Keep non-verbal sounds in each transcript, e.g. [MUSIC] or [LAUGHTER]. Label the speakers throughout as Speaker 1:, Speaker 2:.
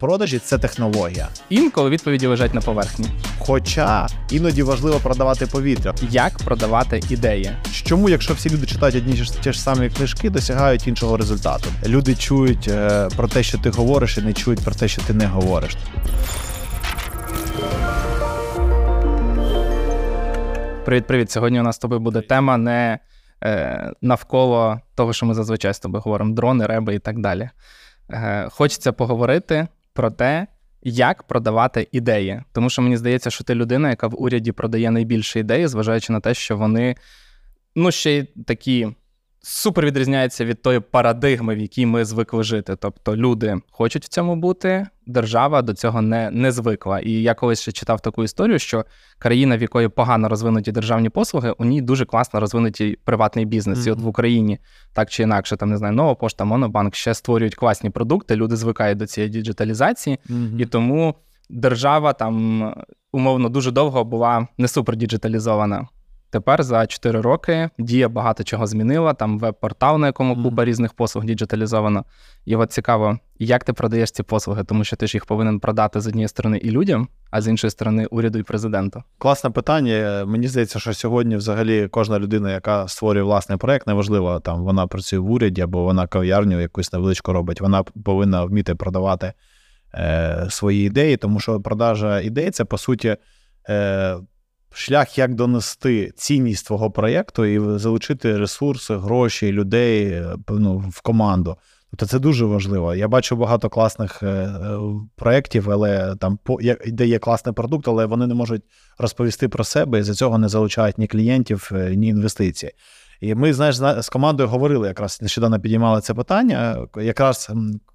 Speaker 1: Продажі це технологія.
Speaker 2: Інколи відповіді лежать на поверхні.
Speaker 1: Хоча іноді важливо продавати повітря.
Speaker 2: Як продавати ідеї?
Speaker 1: Чому, якщо всі люди читають одні ж ті ж самі книжки, досягають іншого результату? Люди чують е, про те, що ти говориш, і не чують про те, що ти не говориш.
Speaker 2: Привіт-привіт. Сьогодні у нас з тобою буде тема не е, навколо того, що ми зазвичай з тобою говоримо: дрони, реби і так далі. Е, Хочеться поговорити про те, як продавати ідеї. Тому що мені здається, що ти людина, яка в уряді продає найбільше ідеї, зважаючи на те, що вони ну, ще й такі супер відрізняються від тої парадигми, в якій ми звикли жити. Тобто люди хочуть в цьому бути, держава до цього не не звикла. І я колись ще читав таку історію, що країна, в якої погано розвинуті державні послуги, у ній дуже класно розвинуті приватний бізнес. Mm-hmm. І от в Україні так чи інакше, там не знаю, нова пошта, монобанк ще створюють класні продукти. Люди звикають до цієї діджиталізації, mm-hmm. і тому держава там умовно дуже довго була не супер діджиталізована. Тепер за 4 роки дія багато чого змінила. Там веб-портал, на якому mm. купа різних послуг діджиталізовано. І от цікаво, як ти продаєш ці послуги, тому що ти ж їх повинен продати з однієї сторони і людям, а з іншої сторони уряду і президенту.
Speaker 1: Класне питання. Мені здається, що сьогодні взагалі кожна людина, яка створює власний проект, неважливо, там вона працює в уряді або вона кав'ярню якусь невеличку робить. Вона повинна вміти продавати е, свої ідеї, тому що продажа ідей це по суті. Шлях, як донести цінність твого проєкту і залучити ресурси, гроші, людей е, ну, в команду. Тобто це дуже важливо. Я бачу багато класних е, е, проєктів, але там де є класний продукт, але вони не можуть розповісти про себе і за цього не залучають ні клієнтів, ні інвестицій. І ми, знаєш, з командою говорили якраз нещодавно підіймали це питання. Якраз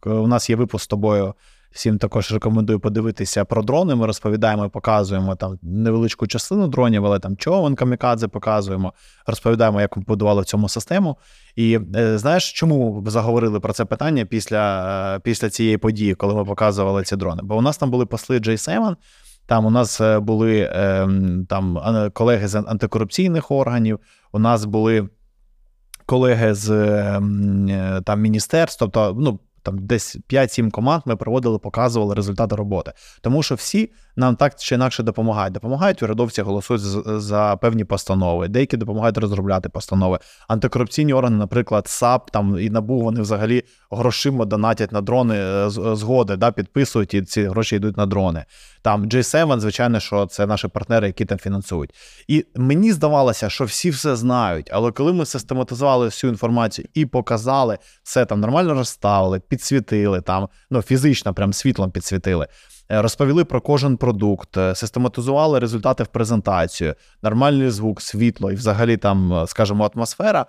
Speaker 1: у нас є випуск з тобою Всім також рекомендую подивитися про дрони. Ми розповідаємо, показуємо там невеличку частину дронів, але там човен камікадзе показуємо, розповідаємо, як ми будували цьому систему. І е, знаєш, чому заговорили про це питання після е, після цієї події, коли ми показували ці дрони? Бо у нас там були посли J7, там у нас е, були е, там колеги з антикорупційних органів, у нас були колеги з е, там міністерств, тобто ну там десь 5-7 команд ми проводили, показували результати роботи. Тому що всі нам так чи інакше допомагають. Допомагають урядовці, голосують за певні постанови, деякі допомагають розробляти постанови. Антикорупційні органи, наприклад, САП там і НАБУ, вони взагалі грошима донатять на дрони е, згоди, да, підписують і ці гроші йдуть на дрони. Там J7, звичайно, що це наші партнери, які там фінансують. І мені здавалося, що всі все знають. Але коли ми систематизували всю інформацію і показали все там нормально розставили, підсвітили там, ну фізично, прям світлом підсвітили. Е, розповіли про кожен продукт, е, систематизували результати в презентацію, нормальний звук, світло і, взагалі, там, е, скажімо, атмосфера.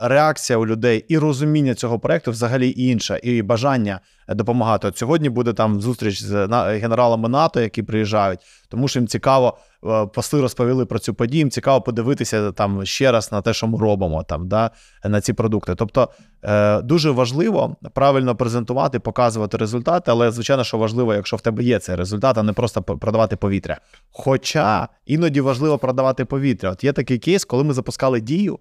Speaker 1: Реакція у людей і розуміння цього проекту взагалі інша, і бажання допомагати. От Сьогодні буде там зустріч з генералами НАТО, які приїжджають, тому що їм цікаво Е, посли розповіли про цю подію. Їм цікаво подивитися там ще раз на те, що ми робимо там, да, на ці продукти. Тобто е, дуже важливо правильно презентувати, показувати результати, але звичайно, що важливо, якщо в тебе є цей результат, а не просто продавати повітря. Хоча іноді важливо продавати повітря. От є такий кейс, коли ми запускали дію.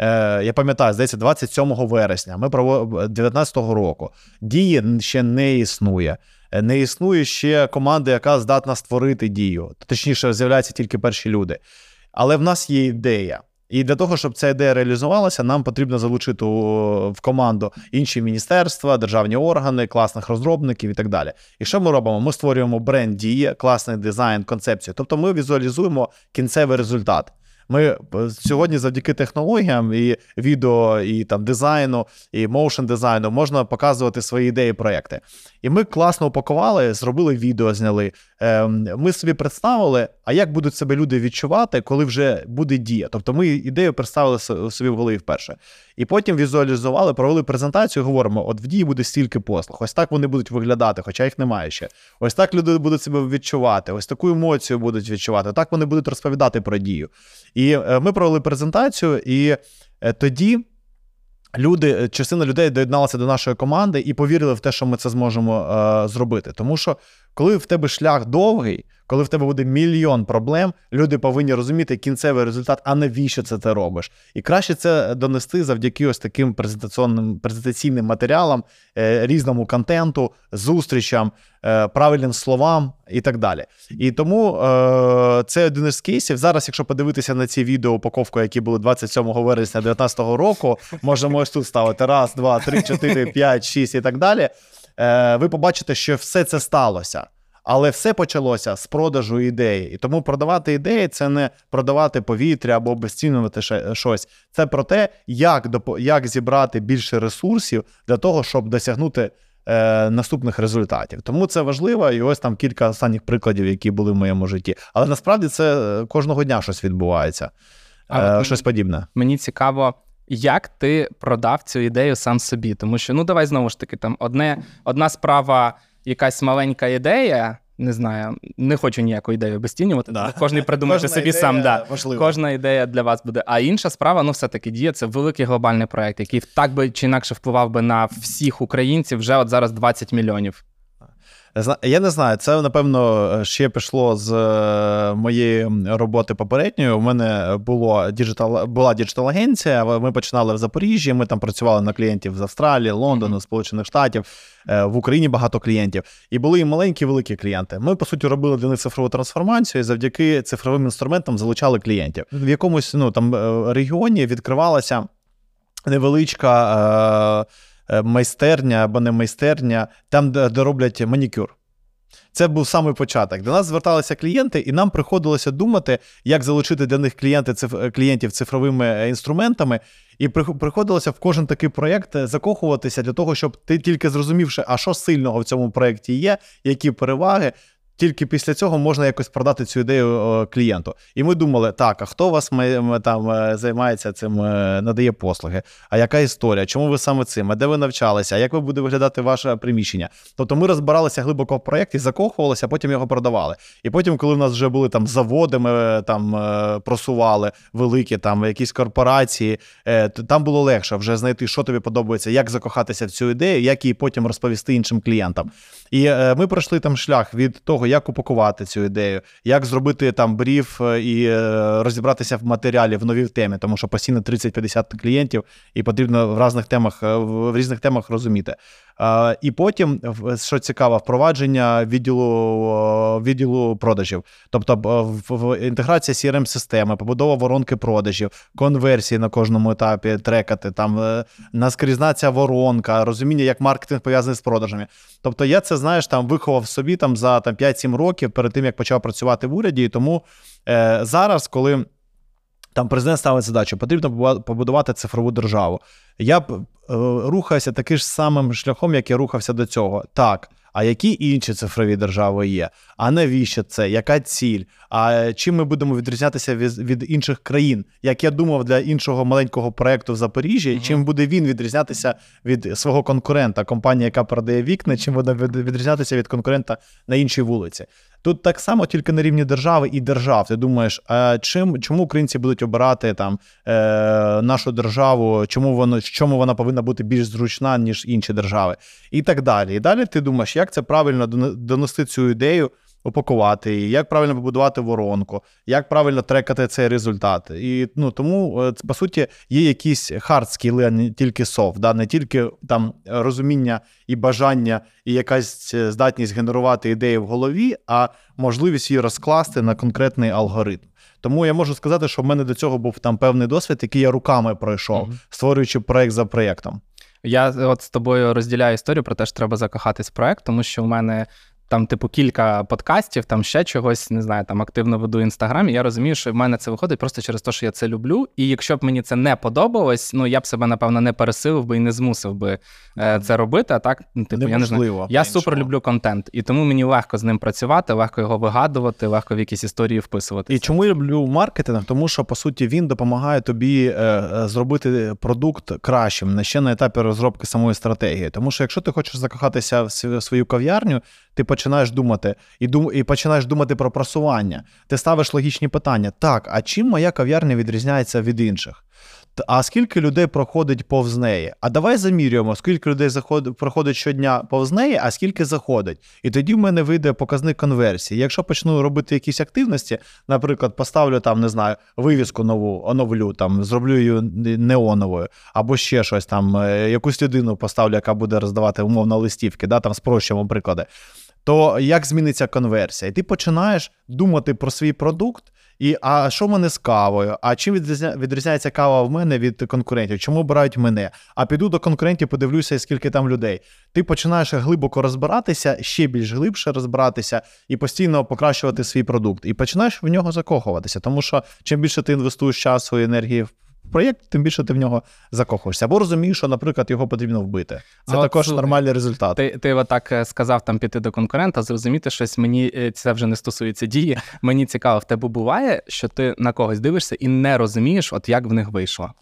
Speaker 1: Е, я пам'ятаю, здається, 27 вересня. Ми проводили 19 року. Дії ще не існує. Е, не існує ще команди, яка здатна створити дію. Точніше, з'являються тільки перші люди. Але в нас є ідея. І для того, щоб ця ідея реалізувалася, нам потрібно залучити в команду інші міністерства, державні органи, класних розробників і так далі. І що ми робимо? Ми створюємо бренд дії, класний дизайн, концепцію. Тобто ми візуалізуємо кінцевий результат. Ми е, сьогодні, завдяки технологіям і відео, і там дизайну, і моушен дизайну можна показувати свої ідеї, проекти. І ми класно упакували, зробили відео, зняли. Ем, ми собі представили, а як будуть себе люди відчувати, коли вже буде дія. Тобто ми ідею представили собі в голові вперше. І потім візуалізували, провели презентацію. Говоримо: от в дії буде стільки послуг. Ось так вони будуть виглядати, хоча їх немає ще. Ось так люди будуть себе відчувати, ось таку емоцію будуть відчувати. Так вони будуть розповідати про дію. І е, ми провели презентацію, і е, тоді. Люди, е, частина людей доєдналася до нашої команди і повірили в те, що ми це зможемо зробити. Тому що коли в тебе шлях довгий, коли в тебе буде мільйон проблем, люди повинні розуміти кінцевий результат, а навіщо це ти робиш. І краще це донести завдяки ось таким презентаційним презентаційним матеріалам, різному контенту, зустрічам, правильним словам і так далі. І тому е, це один із кейсів. Зараз, якщо подивитися на ці відео упаковку, які були 27 вересня 2019 року, можемо ось тут ставити раз, два, три, чотири, п'ять, шість і так далі. Е, ви побачите, що все це сталося. Але все почалося з продажу ідеї. І тому продавати ідеї це не продавати повітря або обезцінювати щось. Це про те, як як зібрати більше ресурсів для того, щоб досягнути е, наступних результатів. Тому це важливо, і ось там кілька останніх прикладів, які були в моєму житті. Але насправді це кожного дня щось відбувається, е, щось подібне.
Speaker 2: Мені цікаво. Як ти продав цю ідею сам собі? Тому що ну давай знову ж таки, там одне одна справа якась маленька ідея. Не знаю, не хочу ніяку ідею обезцінювати. Да. Кожний придумати собі ідея сам. Да. Кожна ідея для вас буде. А інша справа, ну все-таки діє це великий глобальний проект, який так би чи інакше впливав би на всіх українців вже от зараз 20 мільйонів.
Speaker 1: Я не знаю, це напевно ще пішло з е, моєї роботи попередньої. У мене було digital, була digital-агенція. Ми починали в Запоріжжі. Ми там працювали на клієнтів з Австралії, Лондону, Сполучених Штатів. Е, в Україні багато клієнтів. І були і маленькі, і великі клієнти. Ми, по суті, робили для них цифрову трансформацію і завдяки цифровим інструментам залучали клієнтів. В якомусь ну там е, регіоні відкривалася невеличка. Е, майстерня або не майстерня, там, де, роблять манікюр. Це був самий початок. До нас зверталися клієнти, і нам приходилося думати, як залучити для них клієнти, циф, клієнтів цифровими е, інструментами. І приходилося в кожен такий проєкт закохуватися для того, щоб ти тільки зрозумівши, а що сильного в цьому проєкті є, які переваги, тільки після цього можна якось продати цю ідею клієнту. І ми думали, так, а хто у вас там е, займається цим, е, надає послуги? А яка історія? Чому ви саме цим? А де ви навчалися? А як ви буде виглядати ваше приміщення? Тобто ми розбиралися глибоко в проєкті, закохувалися, а потім його продавали. І потім, коли в нас вже були там заводи, ми е, там просували великі там якісь корпорації, там було легше вже знайти, що тобі подобається, як закохатися в цю ідею, як її потім розповісти іншим клієнтам. І ми пройшли там шлях від того, як упакувати цю ідею, як зробити там бриф е, і е, розібратися в матеріалі в новій темі, тому що постійно 30-50 клієнтів, і потрібно в різних темах е, в різних темах розуміти. І потім, що цікаво, впровадження відділу відділу продажів, тобто в інтеграція crm системи побудова воронки продажів, конверсії на кожному етапі трекати, там наскрізна ця воронка, розуміння, як маркетинг пов'язаний з продажами. Тобто, я це знаєш, там виховав собі там за там 5-7 років перед тим, як почав працювати в уряді. І тому е, зараз, коли. Там президент ставить задачу, потрібно побудувати цифрову державу. Я б е, рухаюся таким ж самим шляхом, як я рухався до цього. Так. А які інші цифрові держави є? А навіщо це? Яка ціль? А чим ми будемо відрізнятися від від інших країн? Як я думав для іншого маленького проекту в Запоріжжі, угу. чим буде він відрізнятися від свого конкурента, компанія, яка продає вікна, чим буде відрізнятися від конкурента на іншій вулиці? Тут так само тільки на рівні держави і держав. Ти думаєш, а чим чому українці будуть обирати там е, нашу державу? Чому воно чому вона повинна бути більш зручна ніж інші держави, і так далі. І далі ти думаєш, як це правильно донести цю ідею упакувати її, як правильно побудувати воронку, як правильно трекати цей результат. І ну тому е, по суті є якісь hard skill и, а не тільки soft, да? не тільки там розуміння і бажання, і якась е, здатність генерувати ідеї в голові, а можливість її розкласти на конкретний алгоритм. Тому я можу сказати, що в мене до цього був там певний досвід, який я руками пройшов, uh створюючи проект за проєктом.
Speaker 2: Я от з тобою розділяю історію про те, що треба закохатись в проект, тому що у мене там, типу, кілька подкастів, там ще чогось, не знаю, там активно веду інстаграм. і Я розумію, що в мене це виходить просто через те, що я це люблю. І якщо б мені це не подобалось, ну я б себе, напевно, не пересилив би і не змусив би е, це робити. А так, ну, типу, я не знаю. Я супер люблю контент, і тому мені легко з ним працювати, легко його вигадувати, легко в якісь історії вписувати.
Speaker 1: І чому я люблю маркетинг? Тому що по суті він допомагає тобі е, е, зробити продукт кращим не ще на етапі розробки самої стратегії. Тому що якщо ти хочеш закохатися в свою кав'ярню, ти починаєш думати і дум, і починаєш думати про просування. Ти ставиш логічні питання. Так, а чим моя кав'ярня відрізняється від інших? А скільки людей проходить повз неї? А давай замірюємо, скільки людей заходить, проходить щодня повз неї, а скільки заходить. І тоді в мене вийде показник конверсії. Якщо почну робити якісь активності, наприклад, поставлю там, не знаю, вивіску нову, оновлю, там, зроблю її неоновою, або ще щось там, е, якусь людину поставлю, яка буде роздавати умовно листівки, да, там спрощуємо приклади. То як зміниться конверсія? І ти починаєш думати про свій продукт. І а що в мене з кавою? А чим відрізняється кава в мене від конкурентів? Чому обирають мене? А піду до конкурентів, подивлюся, скільки там людей. Ти починаєш глибоко розбиратися, ще більш глибше розбиратися і постійно покращувати свій продукт. І починаєш в нього закохуватися. Тому що чим більше ти інвестуєш часу і енергії в проєкт, тим більше ти в нього закохуєшся. Або розумієш, що, наприклад, його потрібно вбити. Це а також от, нормальний результат.
Speaker 2: Ти ти отак е, сказав там піти до конкурента, зрозуміти щось. Мені е, це вже не стосується дії. [LAUGHS] Мені цікаво, в тебе буває, що ти на когось дивишся і не розумієш, от як в них вийшло.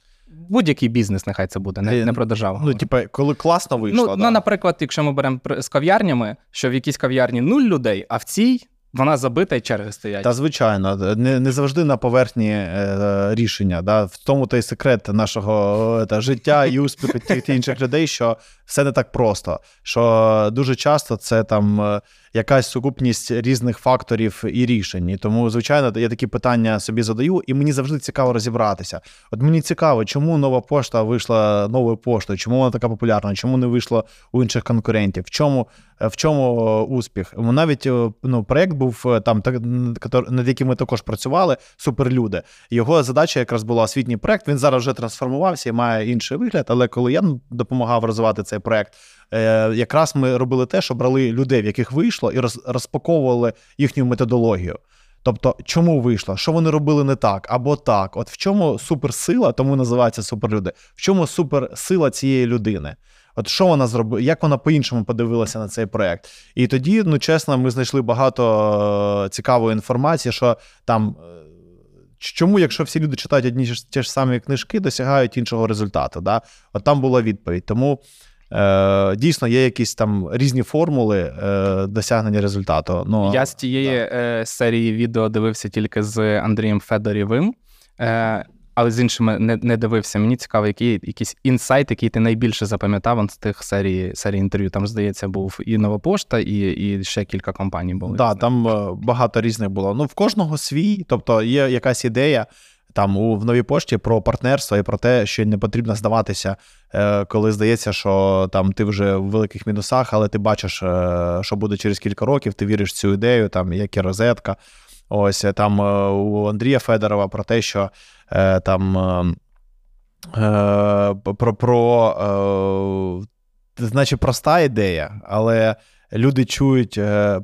Speaker 2: Будь-який бізнес, нехай це буде, не не про державу.
Speaker 1: Ну, типу, коли класно вийшло.
Speaker 2: Ну, да. ну, наприклад, якщо ми беремо з кав'ярнями, що в якійсь кав'ярні нуль людей, а в цій вона забита і черги стоять.
Speaker 1: Та звичайно, не не завжди на поверхні е, рішення. Да? В тому той секрет нашого та, життя і успіху тих інших людей, що все не так просто. Що дуже часто це там е, якась сукупність різних факторів і рішень. І тому, звичайно, я такі питання собі задаю, і мені завжди цікаво розібратися. От мені цікаво, чому нова пошта вийшла новою поштою, чому вона така популярна, чому не вийшла у інших конкурентів, в чому в чому е, успіх? Навіть е, ну, проєкт був там, над яким ми також працювали, суперлюди. Його задача якраз була освітній проєкт. Він зараз вже трансформувався і має інший вигляд. Але коли я допомагав розвивати цей проєкт, е, якраз ми робили те, що брали людей, в яких вийшло, і розпаковували їхню методологію. Тобто, чому вийшло? Що вони робили не так або так? От в чому суперсила, тому називається суперлюди, в чому суперсила цієї людини? От що вона зробила, як вона по-іншому подивилася на цей проект? І тоді, ну чесно, ми знайшли багато е, цікавої інформації, що там. Е, чому, якщо всі люди читають одні ті ж самі книжки, досягають іншого результату? Да? От там була відповідь. Тому Е, Дійсно, є якісь там різні формули е, досягнення результату.
Speaker 2: Ну, Я з тієї е, серії відео дивився тільки з Андрієм Федорєвим. Е, але з іншими не не дивився. Мені цікаво, який якийсь інсайт, який ти найбільше запам'ятав з тих серій серій інтерв'ю. Там, здається, був і Нова Пошта, і і ще кілька компаній були.
Speaker 1: Так, да, там багато різних було. Ну, в кожного свій, тобто є якась ідея там у в новій пошті про партнерство і про те, що не потрібно здаватися, е, коли здається, що там ти вже в великих мінусах, але ти бачиш, е, що буде через кілька років, ти віриш в цю ідею, там як і розетка. Ось там у Андрія Федорова про те, що Е, там е, е, про, про значить, проста ідея, але. Люди чують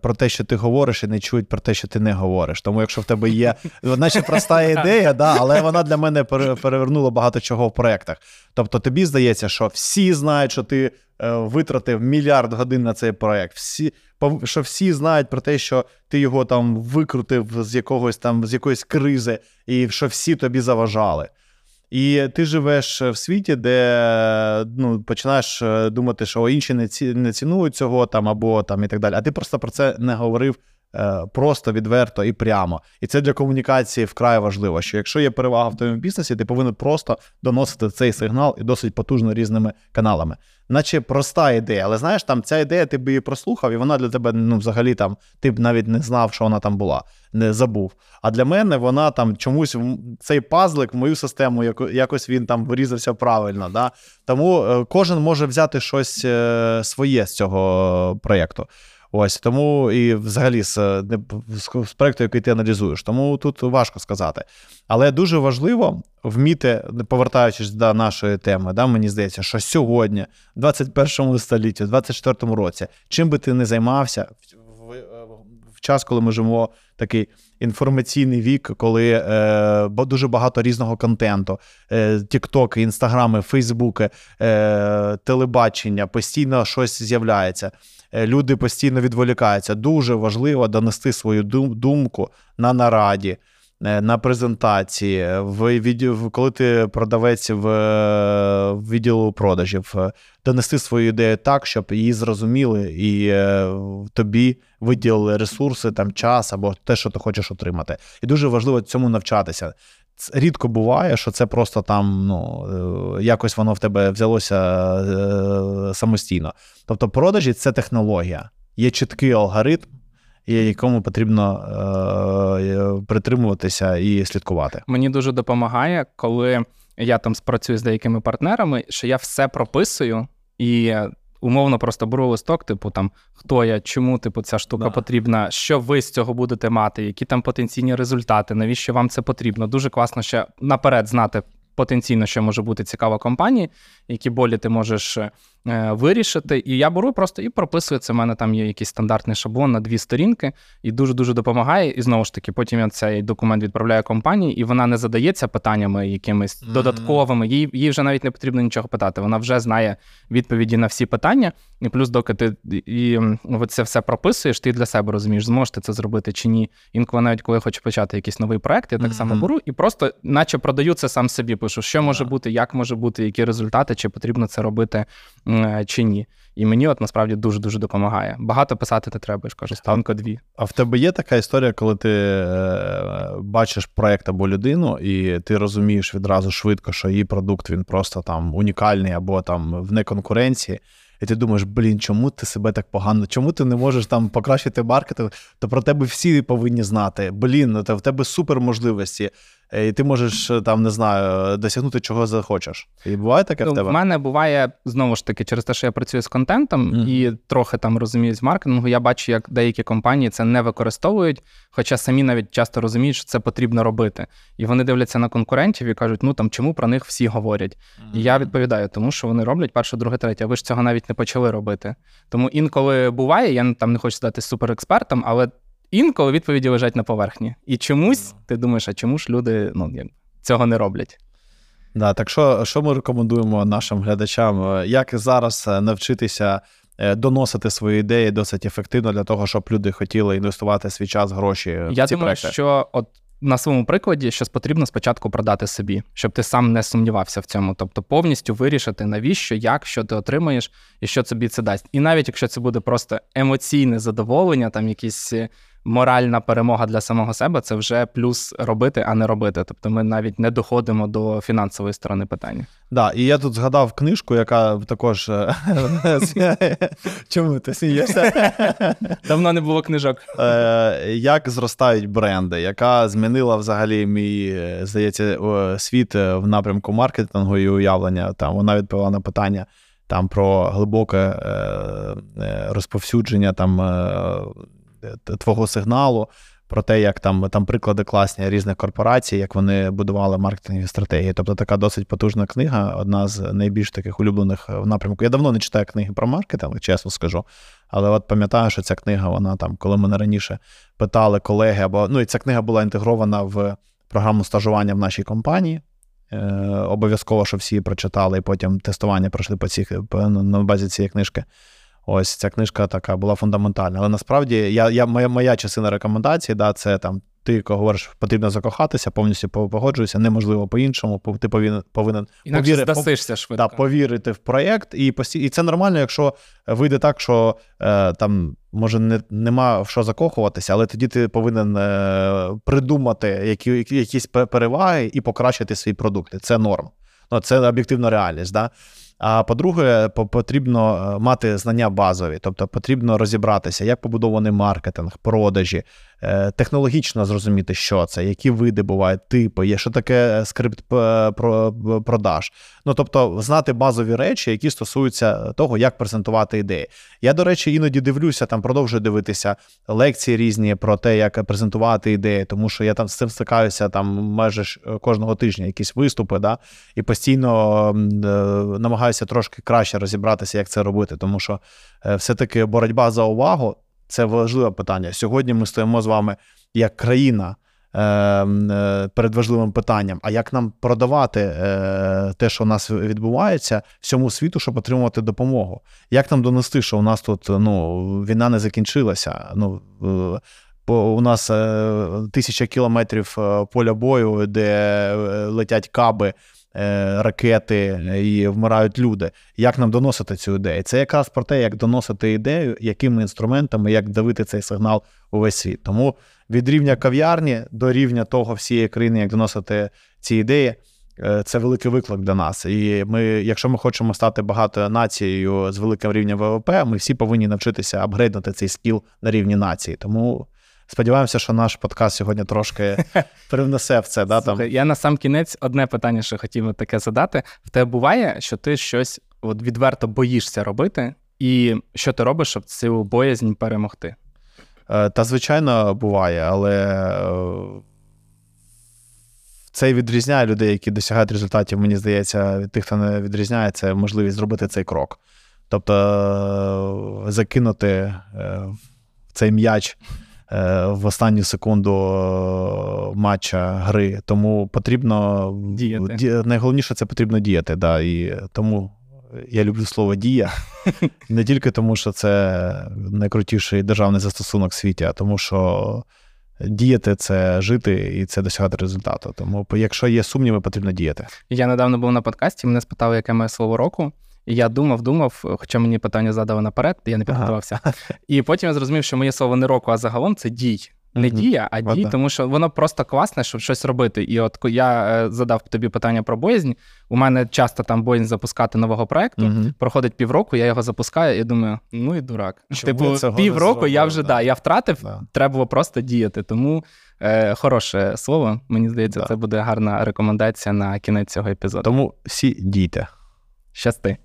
Speaker 1: про те, що ти говориш, і не чують про те, що ти не говориш. Тому, якщо в тебе є, наче проста ідея, да, але вона для мене перевернула багато чого в проєктах. Тобто, тобі здається, що всі знають, що ти витратив мільярд годин на цей проєкт. Всі що всі знають про те, що ти його там викрутив з якогось там з якоїсь кризи, і що всі тобі заважали. І ти живеш в світі, де ну, починаєш е, думати, що інші не ці не цінують цього там або там і так далі. А ти просто про це не говорив е, просто відверто і прямо. І це для комунікації вкрай важливо. Що якщо є перевага в твоєму бізнесі, ти повинен просто доносити цей сигнал і досить потужно різними каналами наче проста ідея, але знаєш, там ця ідея, ти б її прослухав, і вона для тебе, ну, взагалі, там, ти б навіть не знав, що вона там була, не забув. А для мене вона там чомусь цей пазлик в мою систему якось він там вирізався правильно. Да? Тому е, кожен може взяти щось е, своє з цього проєкту. Ось тому і взагалі з, з проекту, який ти аналізуєш. Тому тут важко сказати. Але дуже важливо вміти, повертаючись до нашої теми, да, мені здається, що сьогодні, в 21 столітті, в 24 році, чим би ти не займався, в, в час, коли ми живемо такий інформаційний вік, коли е, дуже багато різного контенту, е, інстаграми, фейсбуки, е, телебачення, постійно щось з'являється. Е, люди постійно відволікаються. Дуже важливо донести свою думку на нараді. Е, на презентації, в відділ, коли ти продавець в, в відділу продажів, е, донести свою ідею так, щоб її зрозуміли, і тобі виділили ресурси, там час або те, що ти хочеш отримати. І дуже важливо цьому навчатися. Рідко буває, що це просто там ну, е, якось воно в тебе взялося е, самостійно. Тобто, продажі це технологія, є чіткий алгоритм, якому потрібно е, притримуватися і слідкувати.
Speaker 2: Мені дуже допомагає, коли я там спрацюю з деякими партнерами, що я все прописую і. Умовно, просто беру листок, типу там хто я, чому типу ця штука да. потрібна, що ви з цього будете мати, які там потенційні результати, навіщо вам це потрібно? Дуже класно ще наперед знати потенційно, що може бути цікава компанії, які болі ти можеш е, вирішити. І я беру просто і прописую це. У мене там є якийсь стандартний шаблон на дві сторінки, і дуже-дуже допомагає. І знову ж таки, потім я цей документ відправляю компанії, і вона не задається питаннями якимись mm-hmm. додатковими. Їй їй вже навіть не потрібно нічого питати. Вона вже знає відповіді на всі питання. І плюс, доки ти і це все прописуєш, ти для себе розумієш, зможеш ти це зробити чи ні. Інколи навіть коли я хочу почати якийсь новий проект, я так mm-hmm. само беру і просто, наче продаю це сам собі. Пишу, що може yeah. бути, як може бути, які результати, чи потрібно це робити чи ні. І мені от насправді дуже дуже допомагає. Багато писати не треба, я ж кажу, станко дві.
Speaker 1: А в тебе є така історія, коли ти е, бачиш проект або людину, і ти розумієш відразу швидко, що її продукт він просто там унікальний або там в неконкуренції. І ти думаєш, блін, чому ти себе так погано? Чому ти не можеш там покращити маркетинг? То про тебе всі повинні знати. Блін, ну, в тебе супер можливості. Е, і ти можеш е, там не знаю досягнути чого захочеш. І буває таке
Speaker 2: ну,
Speaker 1: в тебе?
Speaker 2: В мене буває знову ж таки через те, що я працюю з контентом mm-hmm. і трохи там розумію з маркетингу. Я бачу, як деякі компанії це не використовують, хоча самі навіть часто розуміють, що це потрібно робити. І вони дивляться на конкурентів і кажуть, ну там чому про них всі говорять. Mm-hmm. І я відповідаю, тому що вони роблять перше, друге, третє. А ви ж цього навіть не почали робити. Тому інколи буває, я там не хочу стати суперекспертом, але інколи відповіді лежать на поверхні. І чомусь ти думаєш, а чому ж люди ну, цього не роблять?
Speaker 1: Да, Так що що ми рекомендуємо нашим глядачам? Як зараз е, навчитися е, доносити свої ідеї досить ефективно для того, щоб люди хотіли інвестувати свій час, гроші? в
Speaker 2: Я
Speaker 1: ці
Speaker 2: думаю,
Speaker 1: проекти?
Speaker 2: що от на своєму прикладі, що потрібно спочатку продати собі, щоб ти сам не сумнівався в цьому. Тобто повністю вирішити, навіщо, як, що ти отримаєш і що тобі це дасть. І навіть якщо це буде просто емоційне задоволення, там якісь е, моральна перемога для самого себе це вже плюс робити, а не робити. Тобто ми навіть не доходимо до фінансової сторони питання.
Speaker 1: Да, і я тут згадав книжку, яка також е, [LAUGHS] чому ти смієшся?
Speaker 2: Давно не було книжок.
Speaker 1: Е, як зростають бренди, яка змінила взагалі мій, е, здається, світ в напрямку маркетингу і уявлення. Там вона відповіла на питання там про глибоке розповсюдження там твого сигналу, про те, як там там приклади класні різних корпорацій, як вони будували маркетингові стратегії. Тобто така досить потужна книга, одна з найбільш таких улюблених в напрямку. Я давно не читаю книги про маркетинг, чесно скажу. Але от пам'ятаю, що ця книга, вона там, коли мене раніше питали колеги, або ну і ця книга була інтегрована в програму стажування в нашій компанії. Е, Обов'язково, що всі прочитали, і потім тестування пройшли по цих, на базі цієї книжки. Ось ця книжка така була фундаментальна. Але насправді я, я, моя моя частина рекомендації, да, це там. Ти говориш, потрібно закохатися, повністю погоджуюся, неможливо по-іншому. Ти повинен повинен
Speaker 2: повіри, здасишся швидко.
Speaker 1: Да, повірити в проєкт, і пості... і це нормально, якщо вийде так, що е, там може не нема в що закохуватися, але тоді ти повинен е, придумати які, якісь переваги і покращити свої продукти. Це норм. Ну, Це об'єктивна реальність. Да? А по-друге, потрібно е, мати знання базові, тобто потрібно розібратися, як побудований маркетинг, продажі, технологічно зрозуміти, що це, які види бувають, типи, є що таке скрипт продаж. Ну тобто, знати базові речі, які стосуються того, як презентувати ідеї. Я, до речі, іноді дивлюся, там продовжую дивитися лекції різні про те, як презентувати ідеї, тому що я там з цим стикаюся там майже кожного тижня, якісь виступи, да, і постійно е, намагаюся трошки краще розібратися, як це робити, тому що е, все-таки боротьба за увагу. Це важливе питання. Сьогодні ми стоїмо з вами як країна е, е, перед важливим питанням. А як нам продавати е, те, що у нас відбувається, всьому світу, щоб отримувати допомогу? Як нам донести, що у нас тут ну, війна не закінчилася? Ну, у нас тисяча кілометрів поля бою, де летять каби е, ракети і вмирають люди. Як нам доносити цю ідею? Це якраз про те, як доносити ідею, якими інструментами, як давити цей сигнал у весь світ. Тому від рівня кав'ярні до рівня того всієї країни, як доносити ці ідеї. Е, це великий виклик для нас. І ми, якщо ми хочемо стати багатою нацією з великим рівнем ВВП, ми всі повинні навчитися апгрейднути цей скіл на рівні нації. Тому сподіваємося, що наш подкаст сьогодні трошки [LAUGHS] привнесе в це. Да, там.
Speaker 2: Слухай, Я на сам кінець одне питання, що хотів таке задати. В тебе буває, що ти щось от відверто боїшся робити, і що ти робиш, щоб цю боязнь перемогти?
Speaker 1: Е, Та, звичайно, буває, але е, це відрізняє людей, які досягають результатів, мені здається, від тих, хто не відрізняє, це можливість зробити цей крок. Тобто е, закинути цей м'яч в останню секунду е, матча гри. Тому потрібно
Speaker 2: Діяти.
Speaker 1: ді- найголовніше це потрібно діяти. Да, і тому я люблю слово дія. Не тільки тому, що це найкрутіший державний застосунок в світі, а тому, що діяти це жити і це досягати результату. Тому, якщо є сумніви, потрібно діяти.
Speaker 2: Я недавно був на подкасті, мене спитали, яке моє слово року. І я думав, думав, хоча мені питання задали наперед, я не підготувався. І потім я зрозумів, що моє слово не року, а загалом це дій. Не
Speaker 1: Мгм.
Speaker 2: дія, а дій,
Speaker 1: Ладно.
Speaker 2: тому що воно просто класне, щоб щось робити. І от я е, задав тобі питання про боязнь. У мене часто там боязнь запускати нового проекту.
Speaker 1: Мгм.
Speaker 2: Проходить півроку, я його запускаю і думаю, ну і дурак.
Speaker 1: Чому
Speaker 2: типу, півроку я вже
Speaker 1: да.
Speaker 2: да, я втратив,
Speaker 1: Да.
Speaker 2: треба було просто діяти. Тому е, хороше слово. Мені здається,
Speaker 1: Да.
Speaker 2: це буде гарна рекомендація на кінець цього епізоду.
Speaker 1: Тому всі дійте.
Speaker 2: Щасти.